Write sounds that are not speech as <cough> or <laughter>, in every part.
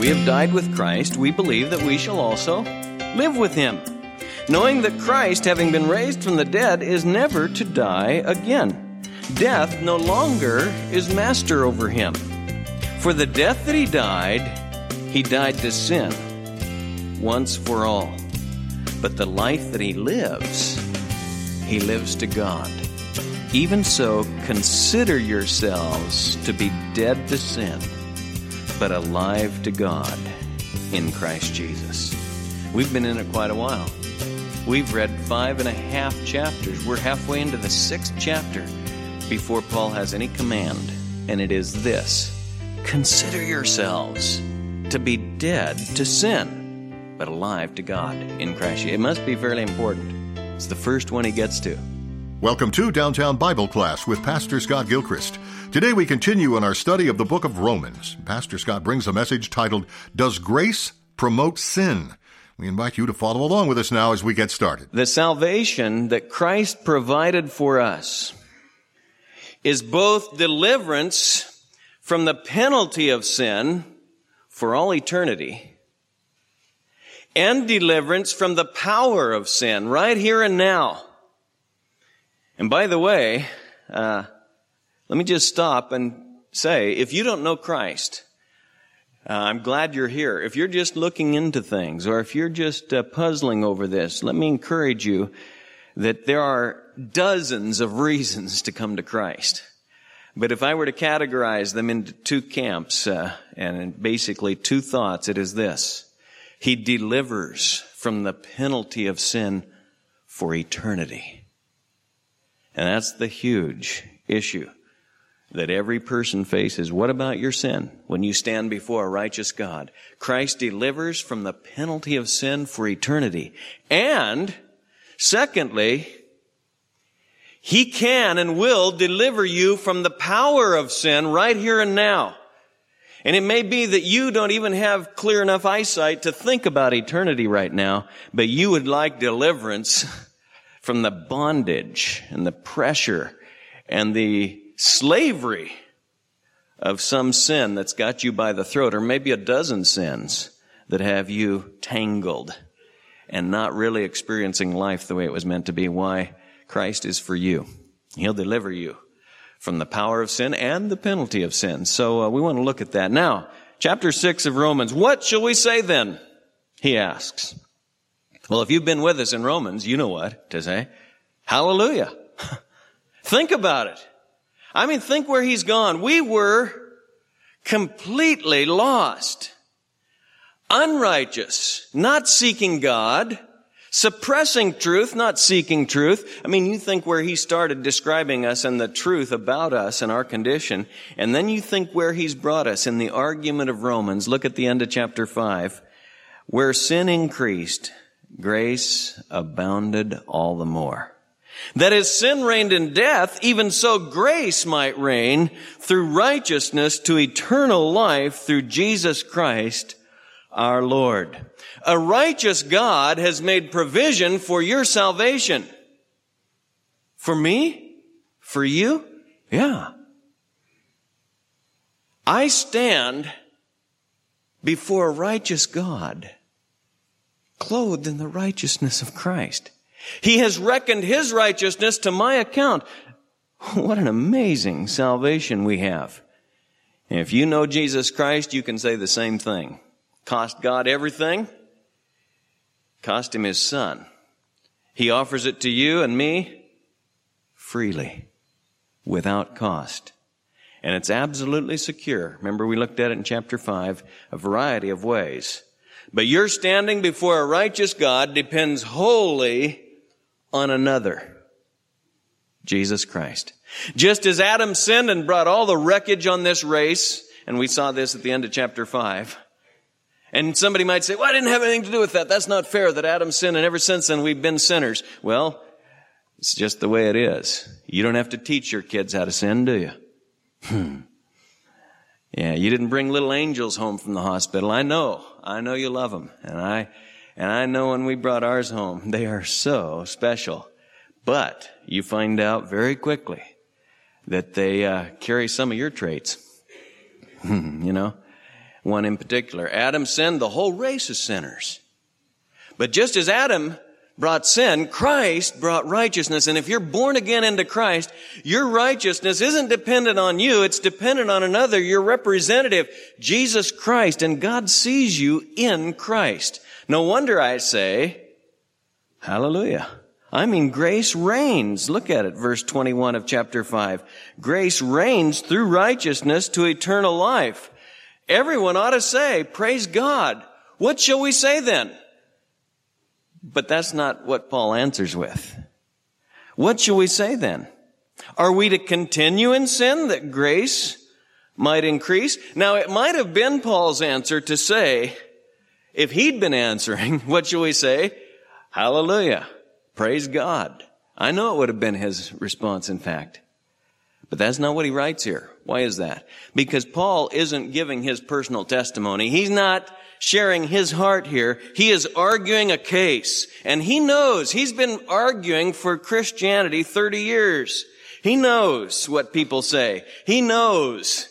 we have died with Christ, we believe that we shall also live with him, knowing that Christ, having been raised from the dead, is never to die again. Death no longer is master over him. For the death that he died, he died to sin once for all. But the life that he lives, he lives to God. Even so, consider yourselves to be dead to sin, but alive to God in Christ Jesus. We've been in it quite a while. We've read five and a half chapters. We're halfway into the sixth chapter before Paul has any command, and it is this Consider yourselves to be dead to sin, but alive to God in Christ. It must be fairly important. It's the first one he gets to. Welcome to Downtown Bible Class with Pastor Scott Gilchrist. Today we continue in our study of the book of Romans. Pastor Scott brings a message titled, Does Grace Promote Sin? We invite you to follow along with us now as we get started. The salvation that Christ provided for us is both deliverance from the penalty of sin for all eternity and deliverance from the power of sin right here and now. And by the way, uh, let me just stop and say, if you don't know Christ, uh, I'm glad you're here. If you're just looking into things or if you're just uh, puzzling over this, let me encourage you that there are dozens of <laughs> reasons to come to Christ. But if I were to categorize them into two camps, uh, and basically two thoughts, it is this. He delivers from the penalty of sin for eternity. And that's the huge issue that every person faces. What about your sin when you stand before a righteous God? Christ delivers from the penalty of sin for eternity. And secondly, he can and will deliver you from the power of sin right here and now. And it may be that you don't even have clear enough eyesight to think about eternity right now, but you would like deliverance <laughs> from the bondage and the pressure and the slavery of some sin that's got you by the throat, or maybe a dozen sins that have you tangled and not really experiencing life the way it was meant to be. Why? Christ is for you. He'll deliver you from the power of sin and the penalty of sin. So uh, we want to look at that. Now, chapter 6 of Romans. What shall we say then? He asks. Well, if you've been with us in Romans, you know what to say. Hallelujah. <laughs> think about it. I mean, think where he's gone. We were completely lost, unrighteous, not seeking God, Suppressing truth, not seeking truth. I mean, you think where he started describing us and the truth about us and our condition, and then you think where he's brought us in the argument of Romans. Look at the end of chapter 5. Where sin increased, grace abounded all the more. That as sin reigned in death, even so grace might reign through righteousness to eternal life through Jesus Christ our Lord. A righteous God has made provision for your salvation. For me? For you? Yeah. I stand before a righteous God, clothed in the righteousness of Christ. He has reckoned his righteousness to my account. <laughs> What an amazing salvation we have. And if you know Jesus Christ, you can say the same thing. Cost God everything, cost him his son. He offers it to you and me freely, without cost. And it's absolutely secure. Remember we looked at it in chapter 5, a variety of ways. But your standing before a righteous God depends wholly on another. Jesus Christ. Just as Adam sinned and brought all the wreckage on this race, and we saw this at the end of chapter 5, and somebody might say, well, I didn't have anything to do with that. That's not fair that Adam sinned and ever since then we've been sinners. Well, it's just the way it is. You don't have to teach your kids how to sin, do you? Hmm. Yeah, you didn't bring little angels home from the hospital. I know. I know you love them. And I, and I know when we brought ours home, they are so special. But you find out very quickly that they uh, carry some of your traits. <laughs> you know? One in particular. Adam sinned, the whole race is sinners. But just as Adam brought sin, Christ brought righteousness. And if you're born again into Christ, your righteousness isn't dependent on you, it's dependent on another, your representative, Jesus Christ. And God sees you in Christ. No wonder I say, Hallelujah. I mean, grace reigns. Look at it, verse 21 of chapter 5. Grace reigns through righteousness to eternal life. Everyone ought to say, praise God. What shall we say then? But that's not what Paul answers with. What shall we say then? Are we to continue in sin that grace might increase? Now, it might have been Paul's answer to say, if he'd been answering, <laughs> what shall we say? Hallelujah. Praise God. I know it would have been his response, in fact. But that's not what he writes here. Why is that? Because Paul isn't giving his personal testimony. He's not sharing his heart here. He is arguing a case. And he knows, he's been arguing for Christianity 30 years. He knows what people say. He knows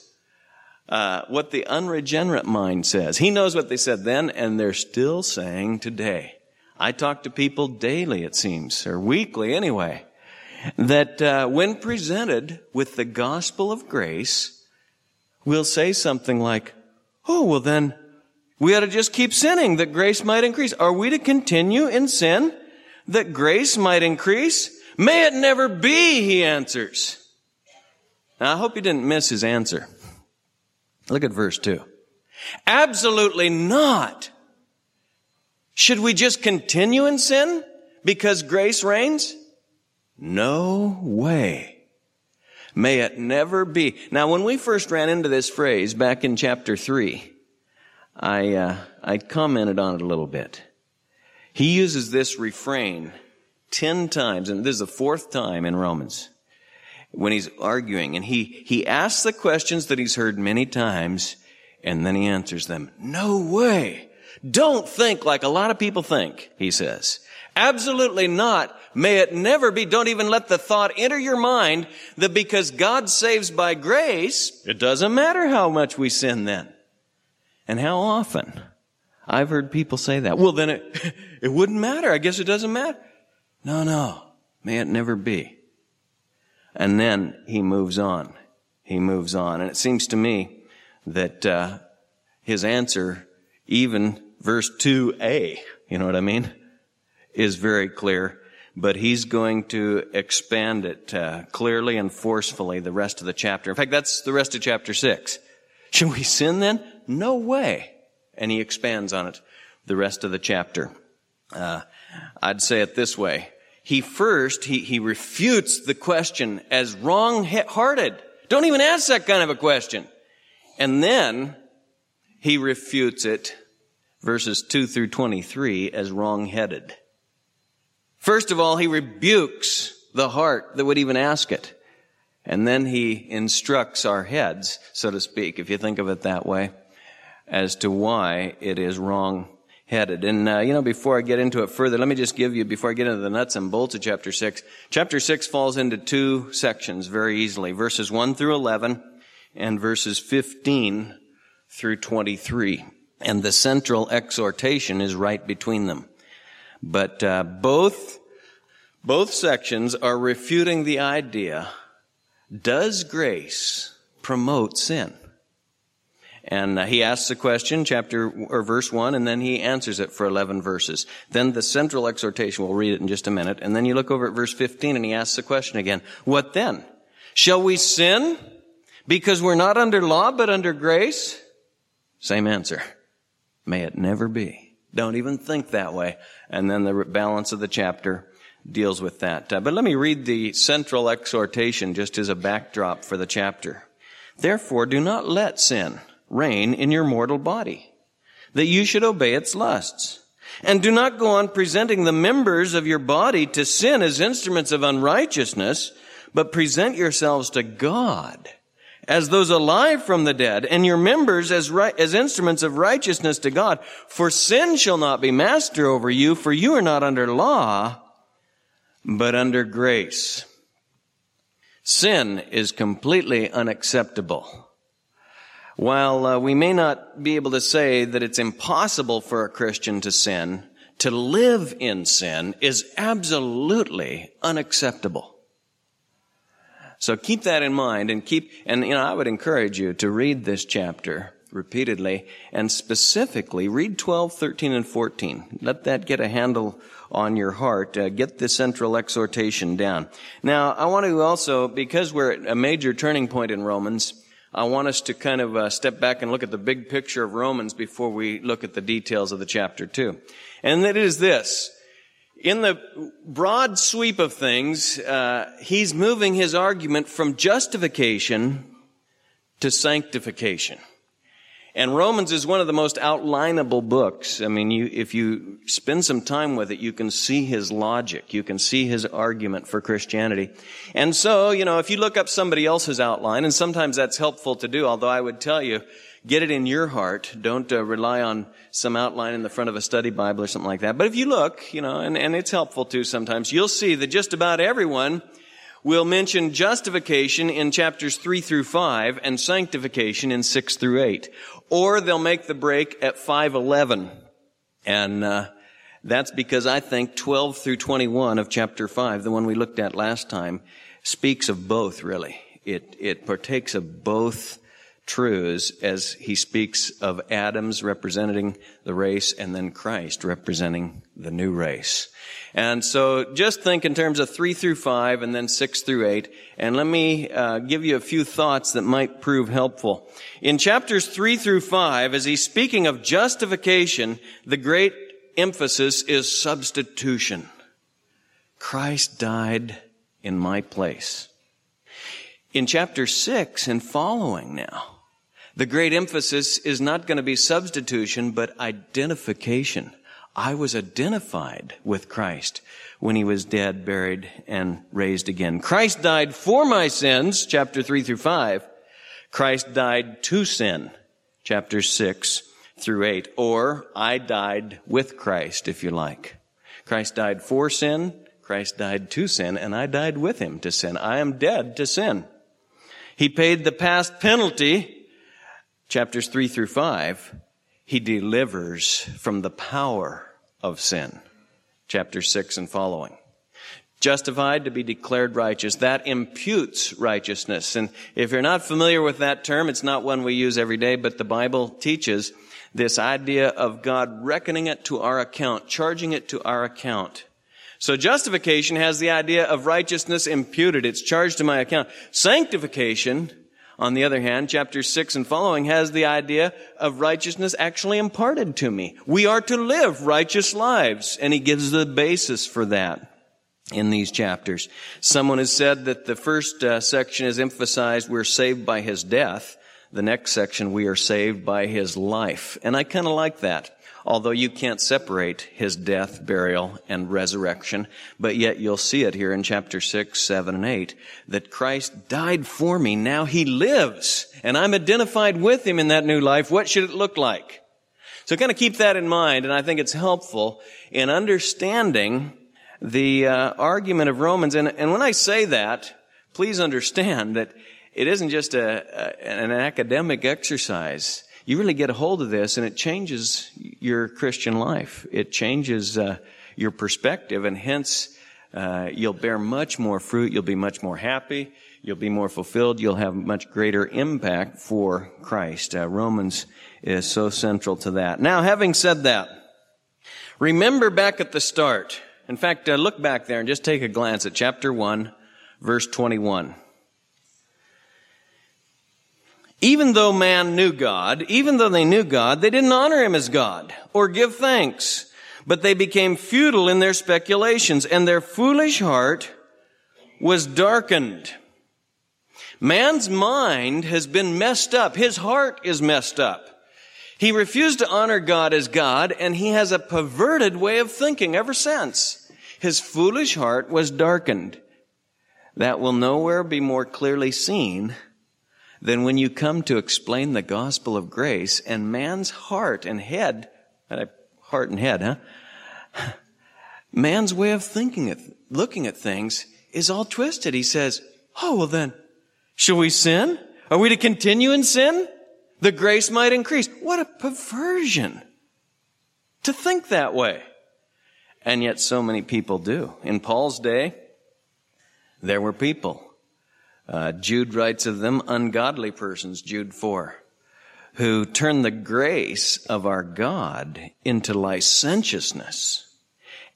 uh, what the unregenerate mind says. He knows what they said then, and they're still saying today. I talk to people daily, it seems, or weekly anyway, that uh, when presented with the gospel of grace, will say something like, Oh, well then, we ought to just keep sinning that grace might increase. Are we to continue in sin that grace might increase? May it never be, he answers. Now, I hope you didn't miss his answer. Look at verse 2. Absolutely not. Should we just continue in sin because grace reigns? No way. May it never be. Now, when we first ran into this phrase back in chapter 3, I, uh, I commented on it a little bit. He uses this refrain ten times, and this is the fourth time in Romans when he's arguing, and he, he asks the questions that he's heard many times, and then he answers them. No way. Don't think like a lot of people think, he says. Absolutely not. May it never be. Don't even let the thought enter your mind that because God saves by grace, it doesn't matter how much we sin then. And how often. I've heard people say that. Well, then it, <laughs> it wouldn't matter. I guess it doesn't matter. No, no. May it never be. And then he moves on. He moves on. And it seems to me that uh, his answer even verse 2a, you know what I mean, is very clear, but he's going to expand it uh, clearly and forcefully the rest of the chapter. In fact, that's the rest of chapter 6. Should we sin then? No way. And he expands on it the rest of the chapter. Uh, I'd say it this way. He first, he, he refutes the question as wrong-hearted. Don't even ask that kind of a question. And then he refutes it verses 2 through 23 as wrong-headed. First of all, he rebukes the heart that would even ask it. And then he instructs our heads, so to speak, if you think of it that way, as to why it is wrong headed. And, uh, you know, before I get into it further, let me just give you, before I get into the nuts and bolts of chapter 6, chapter 6 falls into two sections very easily. Verses 1 through 11 and verses 15 through 23 and the central exhortation is right between them. But uh, both both sections are refuting the idea: Does grace promote sin? And he asks the question, chapter or verse one, and then he answers it for eleven verses. Then the central exhortation, we'll read it in just a minute, and then you look over at verse fifteen, and he asks the question again: What then? Shall we sin because we're not under law but under grace? Same answer. May it never be. Don't even think that way. And then the balance of the chapter deals with that. Uh, but let me read the central exhortation just as a backdrop for the chapter. Therefore, do not let sin reign in your mortal body, that you should obey its lusts. And do not go on presenting the members of your body to sin as instruments of unrighteousness, but present yourselves to God as those alive from the dead, and your members as, right, as instruments of righteousness to God. For sin shall not be master over you, for you are not under law, but under grace. Sin is completely unacceptable. While uh, we may not be able to say that it's impossible for a Christian to sin, to live in sin is absolutely unacceptable. So keep that in mind and keep, and you know, I would encourage you to read this chapter repeatedly and specifically read 12, 13, and 14. Let that get a handle on your heart. Uh, get the central exhortation down. Now, I want to also, because we're at a major turning point in Romans, I want us to kind of uh, step back and look at the big picture of Romans before we look at the details of the chapter too. And it is this. In the broad sweep of things, uh, he's moving his argument from justification to sanctification. And Romans is one of the most outlineable books. I mean, you, if you spend some time with it, you can see his logic. You can see his argument for Christianity. And so, you know, if you look up somebody else's outline, and sometimes that's helpful to do, although I would tell you, get it in your heart. Don't uh, rely on some outline in the front of a study Bible or something like that. But if you look, you know, and, and it's helpful too sometimes, you'll see that just about everyone will mention justification in chapters 3 through 5 and sanctification in 6 through 8 or they'll make the break at 511. And, uh, that's because I think 12 through 21 of chapter 5, the one we looked at last time, speaks of both really. It, it partakes of both truths as he speaks of Adam's representing the race and then Christ representing the new race. And so just think in terms of three through five and then six through eight. And let me uh, give you a few thoughts that might prove helpful. In chapters three through five, as he's speaking of justification, the great emphasis is substitution. Christ died in my place. In chapter six and following now, the great emphasis is not going to be substitution, but identification. I was identified with Christ when he was dead, buried, and raised again. Christ died for my sins, chapter 3 through 5. Christ died to sin, chapter 6 through 8. Or, I died with Christ, if you like. Christ died for sin, Christ died to sin, and I died with him to sin. I am dead to sin. He paid the past penalty chapters 3 through 5, he delivers from the power of sin. Chapter 6 and following. Justified to be declared righteous. That imputes righteousness. And if you're not familiar with that term, it's not one we use every day, but the Bible teaches this idea of God reckoning it to our account, charging it to our account. So justification has the idea of righteousness imputed. It's charged to my account. Sanctification on the other hand, chapter 6 and following has the idea of righteousness actually imparted to me. We are to live righteous lives, and he gives the basis for that in these chapters. Someone has said that the first uh, section is emphasized we're saved by his death. The next section, we are saved by his life. And I kind of like that although you can't separate his death, burial, and resurrection. But yet you'll see it here in chapter 6, 7, and 8, that Christ died for me. Now he lives, and I'm identified with him in that new life. What should it look like? So kind of keep that in mind, and I think it's helpful in understanding the uh, argument of Romans. And, and when I say that, please understand that it isn't just a, a, an academic exercise you really get a hold of this and it changes your Christian life. It changes uh, your perspective and hence uh, you'll bear much more fruit. You'll be much more happy. You'll be more fulfilled. You'll have much greater impact for Christ. Uh, Romans is so central to that. Now, having said that, remember back at the start. In fact, uh, look back there and just take a glance at chapter 1, verse 21. Even though man knew God, even though they knew God, they didn't honor him as God or give thanks, but they became futile in their speculations and their foolish heart was darkened. Man's mind has been messed up. His heart is messed up. He refused to honor God as God and he has a perverted way of thinking ever since. His foolish heart was darkened. That will nowhere be more clearly seen than when you come to explain the gospel of grace and man's heart and head, heart and head, huh? <laughs> Man's way of thinking, looking at things is all twisted. He says, Oh, well then, shall we sin? Are we to continue in sin? the grace might increase. What a perversion to think that way. And yet so many people do. In Paul's day, there were people. Uh, Jude writes of them ungodly persons, Jude 4, who turn the grace of our God into licentiousness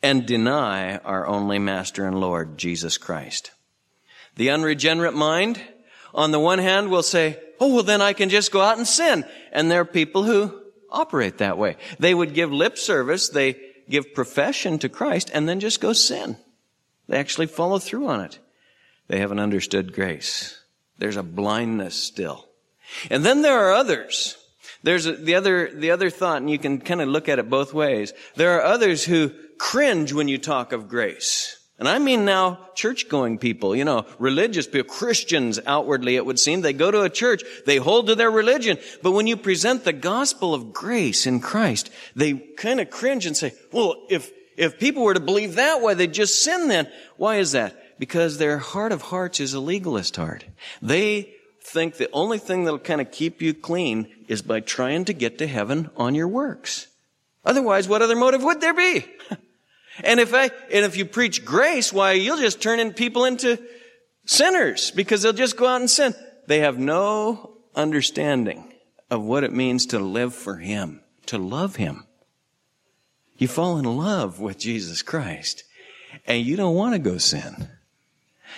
and deny our only Master and Lord, Jesus Christ. The unregenerate mind, on the one hand, will say, oh, well, then I can just go out and sin. And there are people who operate that way. They would give lip service, they give profession to Christ, and then just go sin. They actually follow through on it. They haven't understood grace. There's a blindness still. And then there are others. There's the other, the other thought, and you can kind of look at it both ways. There are others who cringe when you talk of grace. And I mean now church going people, you know, religious people, Christians outwardly it would seem. They go to a church, they hold to their religion. But when you present the gospel of grace in Christ, they kind of cringe and say, well, if, if people were to believe that way, they'd just sin then. Why is that? Because their heart of hearts is a legalist heart. They think the only thing that'll kind of keep you clean is by trying to get to heaven on your works. Otherwise, what other motive would there be? <laughs> And if I, and if you preach grace, why, you'll just turn in people into sinners because they'll just go out and sin. They have no understanding of what it means to live for Him, to love Him. You fall in love with Jesus Christ and you don't want to go sin.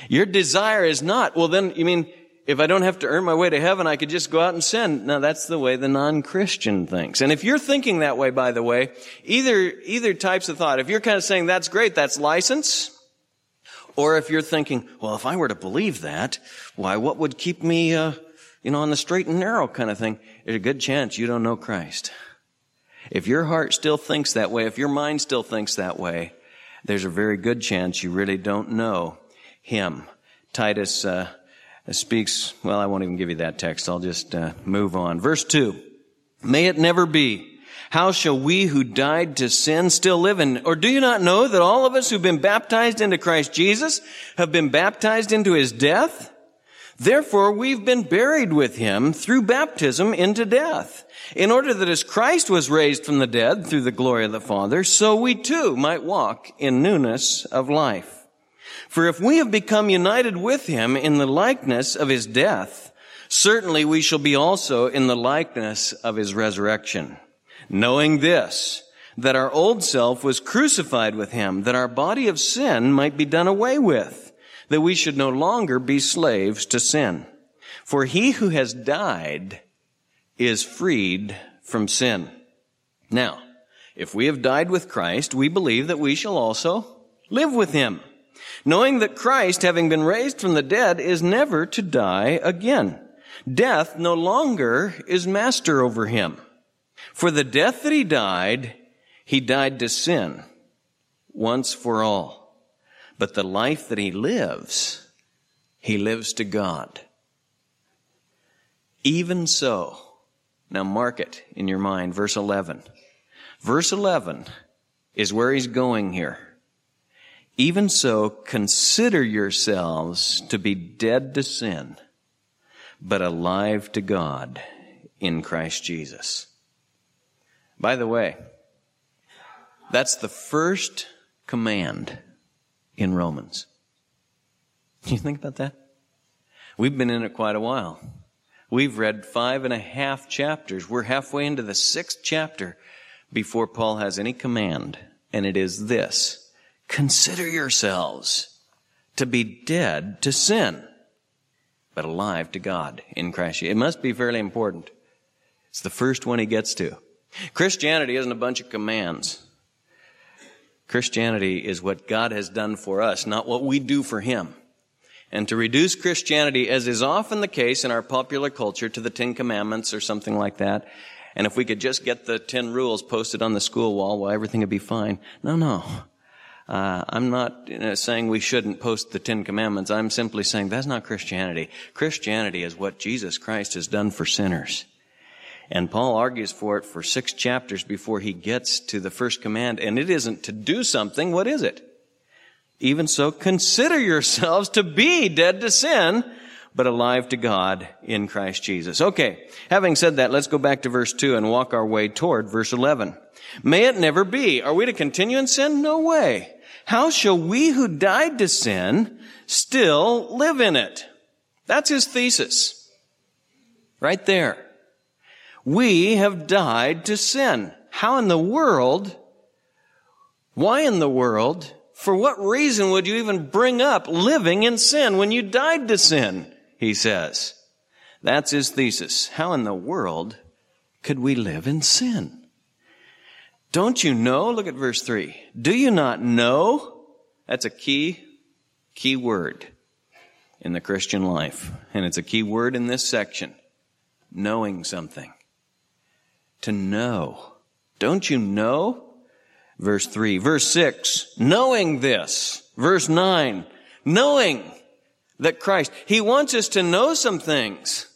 Your desire is not, well then, you mean, if I don't have to earn my way to heaven, I could just go out and sin. Now that's the way the non-Christian thinks. And if you're thinking that way, by the way, either, either types of thought, if you're kind of saying that's great, that's license, or if you're thinking, well, if I were to believe that, why, what would keep me, uh, you know, on the straight and narrow kind of thing? There's a good chance you don't know Christ. If your heart still thinks that way, if your mind still thinks that way, there's a very good chance you really don't know Him. Titus, uh, speaks, well, I won't even give you that text. I'll just uh, move on. Verse 2. May it never be. How shall we who died to sin still live in? Or do you not know that all of us who've been baptized into Christ Jesus have been baptized into his death? Therefore, we've been buried with him through baptism into death, in order that as Christ was raised from the dead through the glory of the Father, so we too might walk in newness of life. For if we have become united with him in the likeness of his death, certainly we shall be also in the likeness of his resurrection. Knowing this, that our old self was crucified with him, that our body of sin might be done away with, that we should no longer be slaves to sin. For he who has died is freed from sin. Now, if we have died with Christ, we believe that we shall also live with him knowing that Christ, having been raised from the dead, is never to die again. Death no longer is master over him. For the death that he died, he died to sin once for all. But the life that he lives, he lives to God. Even so, now mark it in your mind, verse 11. Verse 11 is where he's going here. Even so, consider yourselves to be dead to sin, but alive to God in Christ Jesus. By the way, that's the first command in Romans. Can you think about that? We've been in it quite a while. We've read five and a half chapters. We're halfway into the sixth chapter before Paul has any command, and it is this Consider yourselves to be dead to sin, but alive to God in Christ. It must be fairly important. It's the first one he gets to. Christianity isn't a bunch of commands. Christianity is what God has done for us, not what we do for Him. And to reduce Christianity, as is often the case in our popular culture, to the Ten Commandments or something like that, and if we could just get the Ten Rules posted on the school wall, well, everything would be fine. No, no. Uh, I'm not you know, saying we shouldn't post the Ten Commandments. I'm simply saying that's not Christianity. Christianity is what Jesus Christ has done for sinners. And Paul argues for it for six chapters before he gets to the first command. And it isn't to do something. What is it? Even so, consider yourselves to be dead to sin, but alive to God in Christ Jesus. Okay, having said that, let's go back to verse 2 and walk our way toward verse 11. May it never be. Are we to continue in sin? No way. How shall we who died to sin still live in it? That's his thesis. Right there. We have died to sin. How in the world, why in the world, for what reason would you even bring up living in sin when you died to sin? He says. That's his thesis. How in the world could we live in sin? Don't you know? Look at verse three. Do you not know? That's a key, key word in the Christian life. And it's a key word in this section. Knowing something. To know. Don't you know? Verse 3. Verse 6. Knowing this. Verse 9. Knowing that Christ. He wants us to know some things.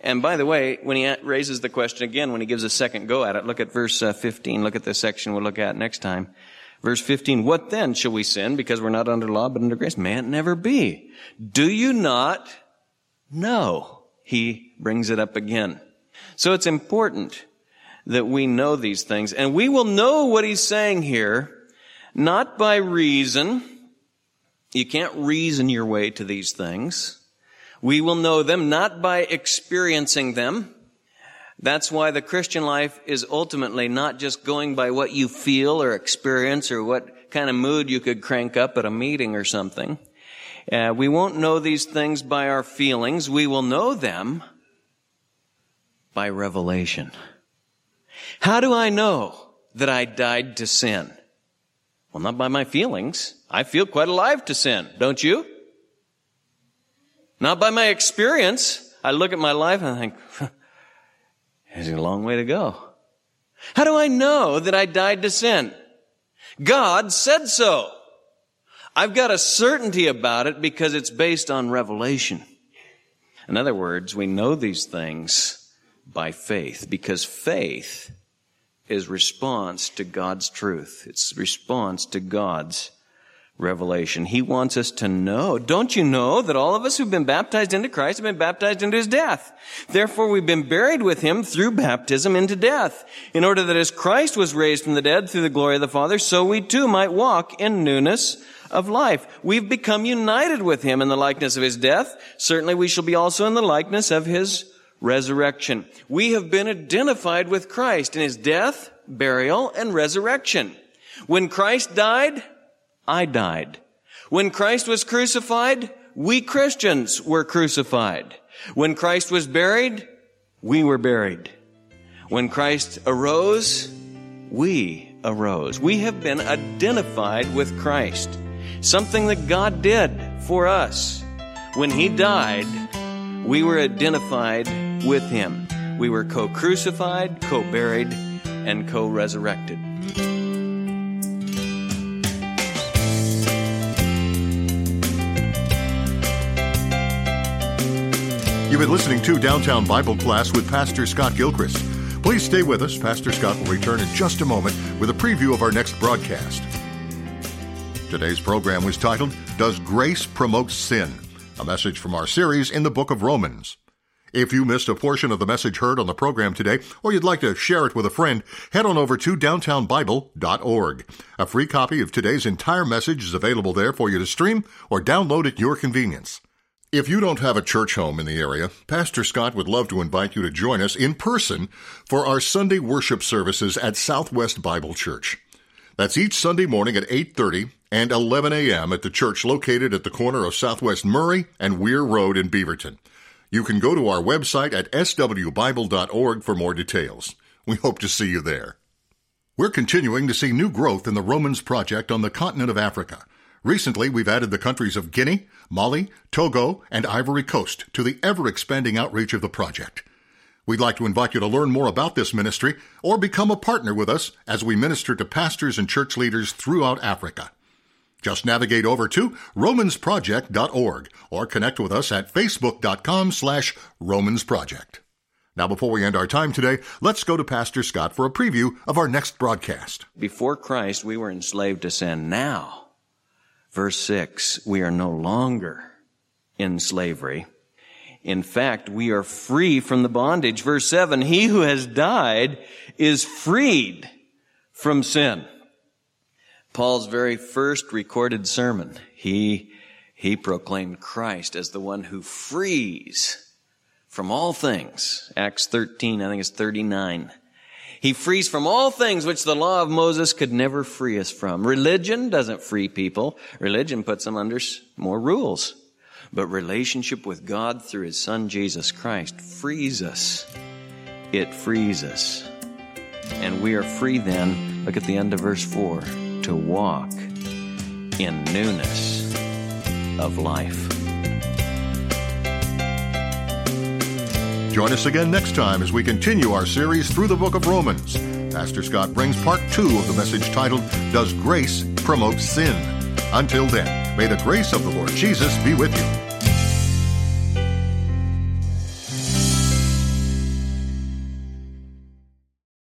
And by the way, when he raises the question again, when he gives a second go at it, look at verse uh, 15. Look at the section we'll look at next time. Verse 15, what then shall we sin because we're not under law but under grace? May it never be. Do you not know? He brings it up again. So it's important that we know these things and we will know what he's saying here not by reason. You can't reason your way to these things. We will know them not by experiencing them. That's why the Christian life is ultimately not just going by what you feel or experience or what kind of mood you could crank up at a meeting or something. Uh, we won't know these things by our feelings. We will know them by revelation. How do I know that I died to sin? Well, not by my feelings. I feel quite alive to sin, don't you? Not by my experience. I look at my life and I think, <laughs> there's a long way to go. How do I know that I died to sin? God said so. I've got a certainty about it because it's based on revelation. In other words, we know these things by faith because faith is response to God's truth. It's response to God's revelation. He wants us to know. Don't you know that all of us who've been baptized into Christ have been baptized into his death? Therefore, we've been buried with him through baptism into death, in order that as Christ was raised from the dead through the glory of the Father, so we too might walk in newness of life. We've become united with him in the likeness of his death. Certainly we shall be also in the likeness of his resurrection. We have been identified with Christ in his death, burial, and resurrection. When Christ died, I died. When Christ was crucified, we Christians were crucified. When Christ was buried, we were buried. When Christ arose, we arose. We have been identified with Christ. Something that God did for us. When He died, we were identified with Him. We were co-crucified, co-buried, and co-resurrected. You've been listening to Downtown Bible Class with Pastor Scott Gilchrist. Please stay with us. Pastor Scott will return in just a moment with a preview of our next broadcast. Today's program was titled, Does Grace Promote Sin? A message from our series in the book of Romans. If you missed a portion of the message heard on the program today, or you'd like to share it with a friend, head on over to downtownbible.org. A free copy of today's entire message is available there for you to stream or download at your convenience. If you don't have a church home in the area, Pastor Scott would love to invite you to join us in person for our Sunday worship services at Southwest Bible Church. That's each Sunday morning at 8:30 and 11 a.m. at the church located at the corner of Southwest Murray and Weir Road in Beaverton. You can go to our website at swbible.org for more details. We hope to see you there. We're continuing to see new growth in the Romans Project on the continent of Africa. Recently, we've added the countries of Guinea, Mali, Togo, and Ivory Coast to the ever expanding outreach of the project. We'd like to invite you to learn more about this ministry or become a partner with us as we minister to pastors and church leaders throughout Africa. Just navigate over to romansproject.org or connect with us at facebook.com slash romansproject. Now, before we end our time today, let's go to Pastor Scott for a preview of our next broadcast. Before Christ, we were enslaved to sin. Now, Verse 6, we are no longer in slavery. In fact, we are free from the bondage. Verse 7 He who has died is freed from sin. Paul's very first recorded sermon, he, he proclaimed Christ as the one who frees from all things. Acts 13, I think it's 39. He frees from all things which the law of Moses could never free us from. Religion doesn't free people. Religion puts them under more rules. But relationship with God through His Son Jesus Christ frees us. It frees us. And we are free then, look at the end of verse 4, to walk in newness of life. Join us again next time as we continue our series through the book of Romans. Pastor Scott brings part two of the message titled, Does Grace Promote Sin? Until then, may the grace of the Lord Jesus be with you.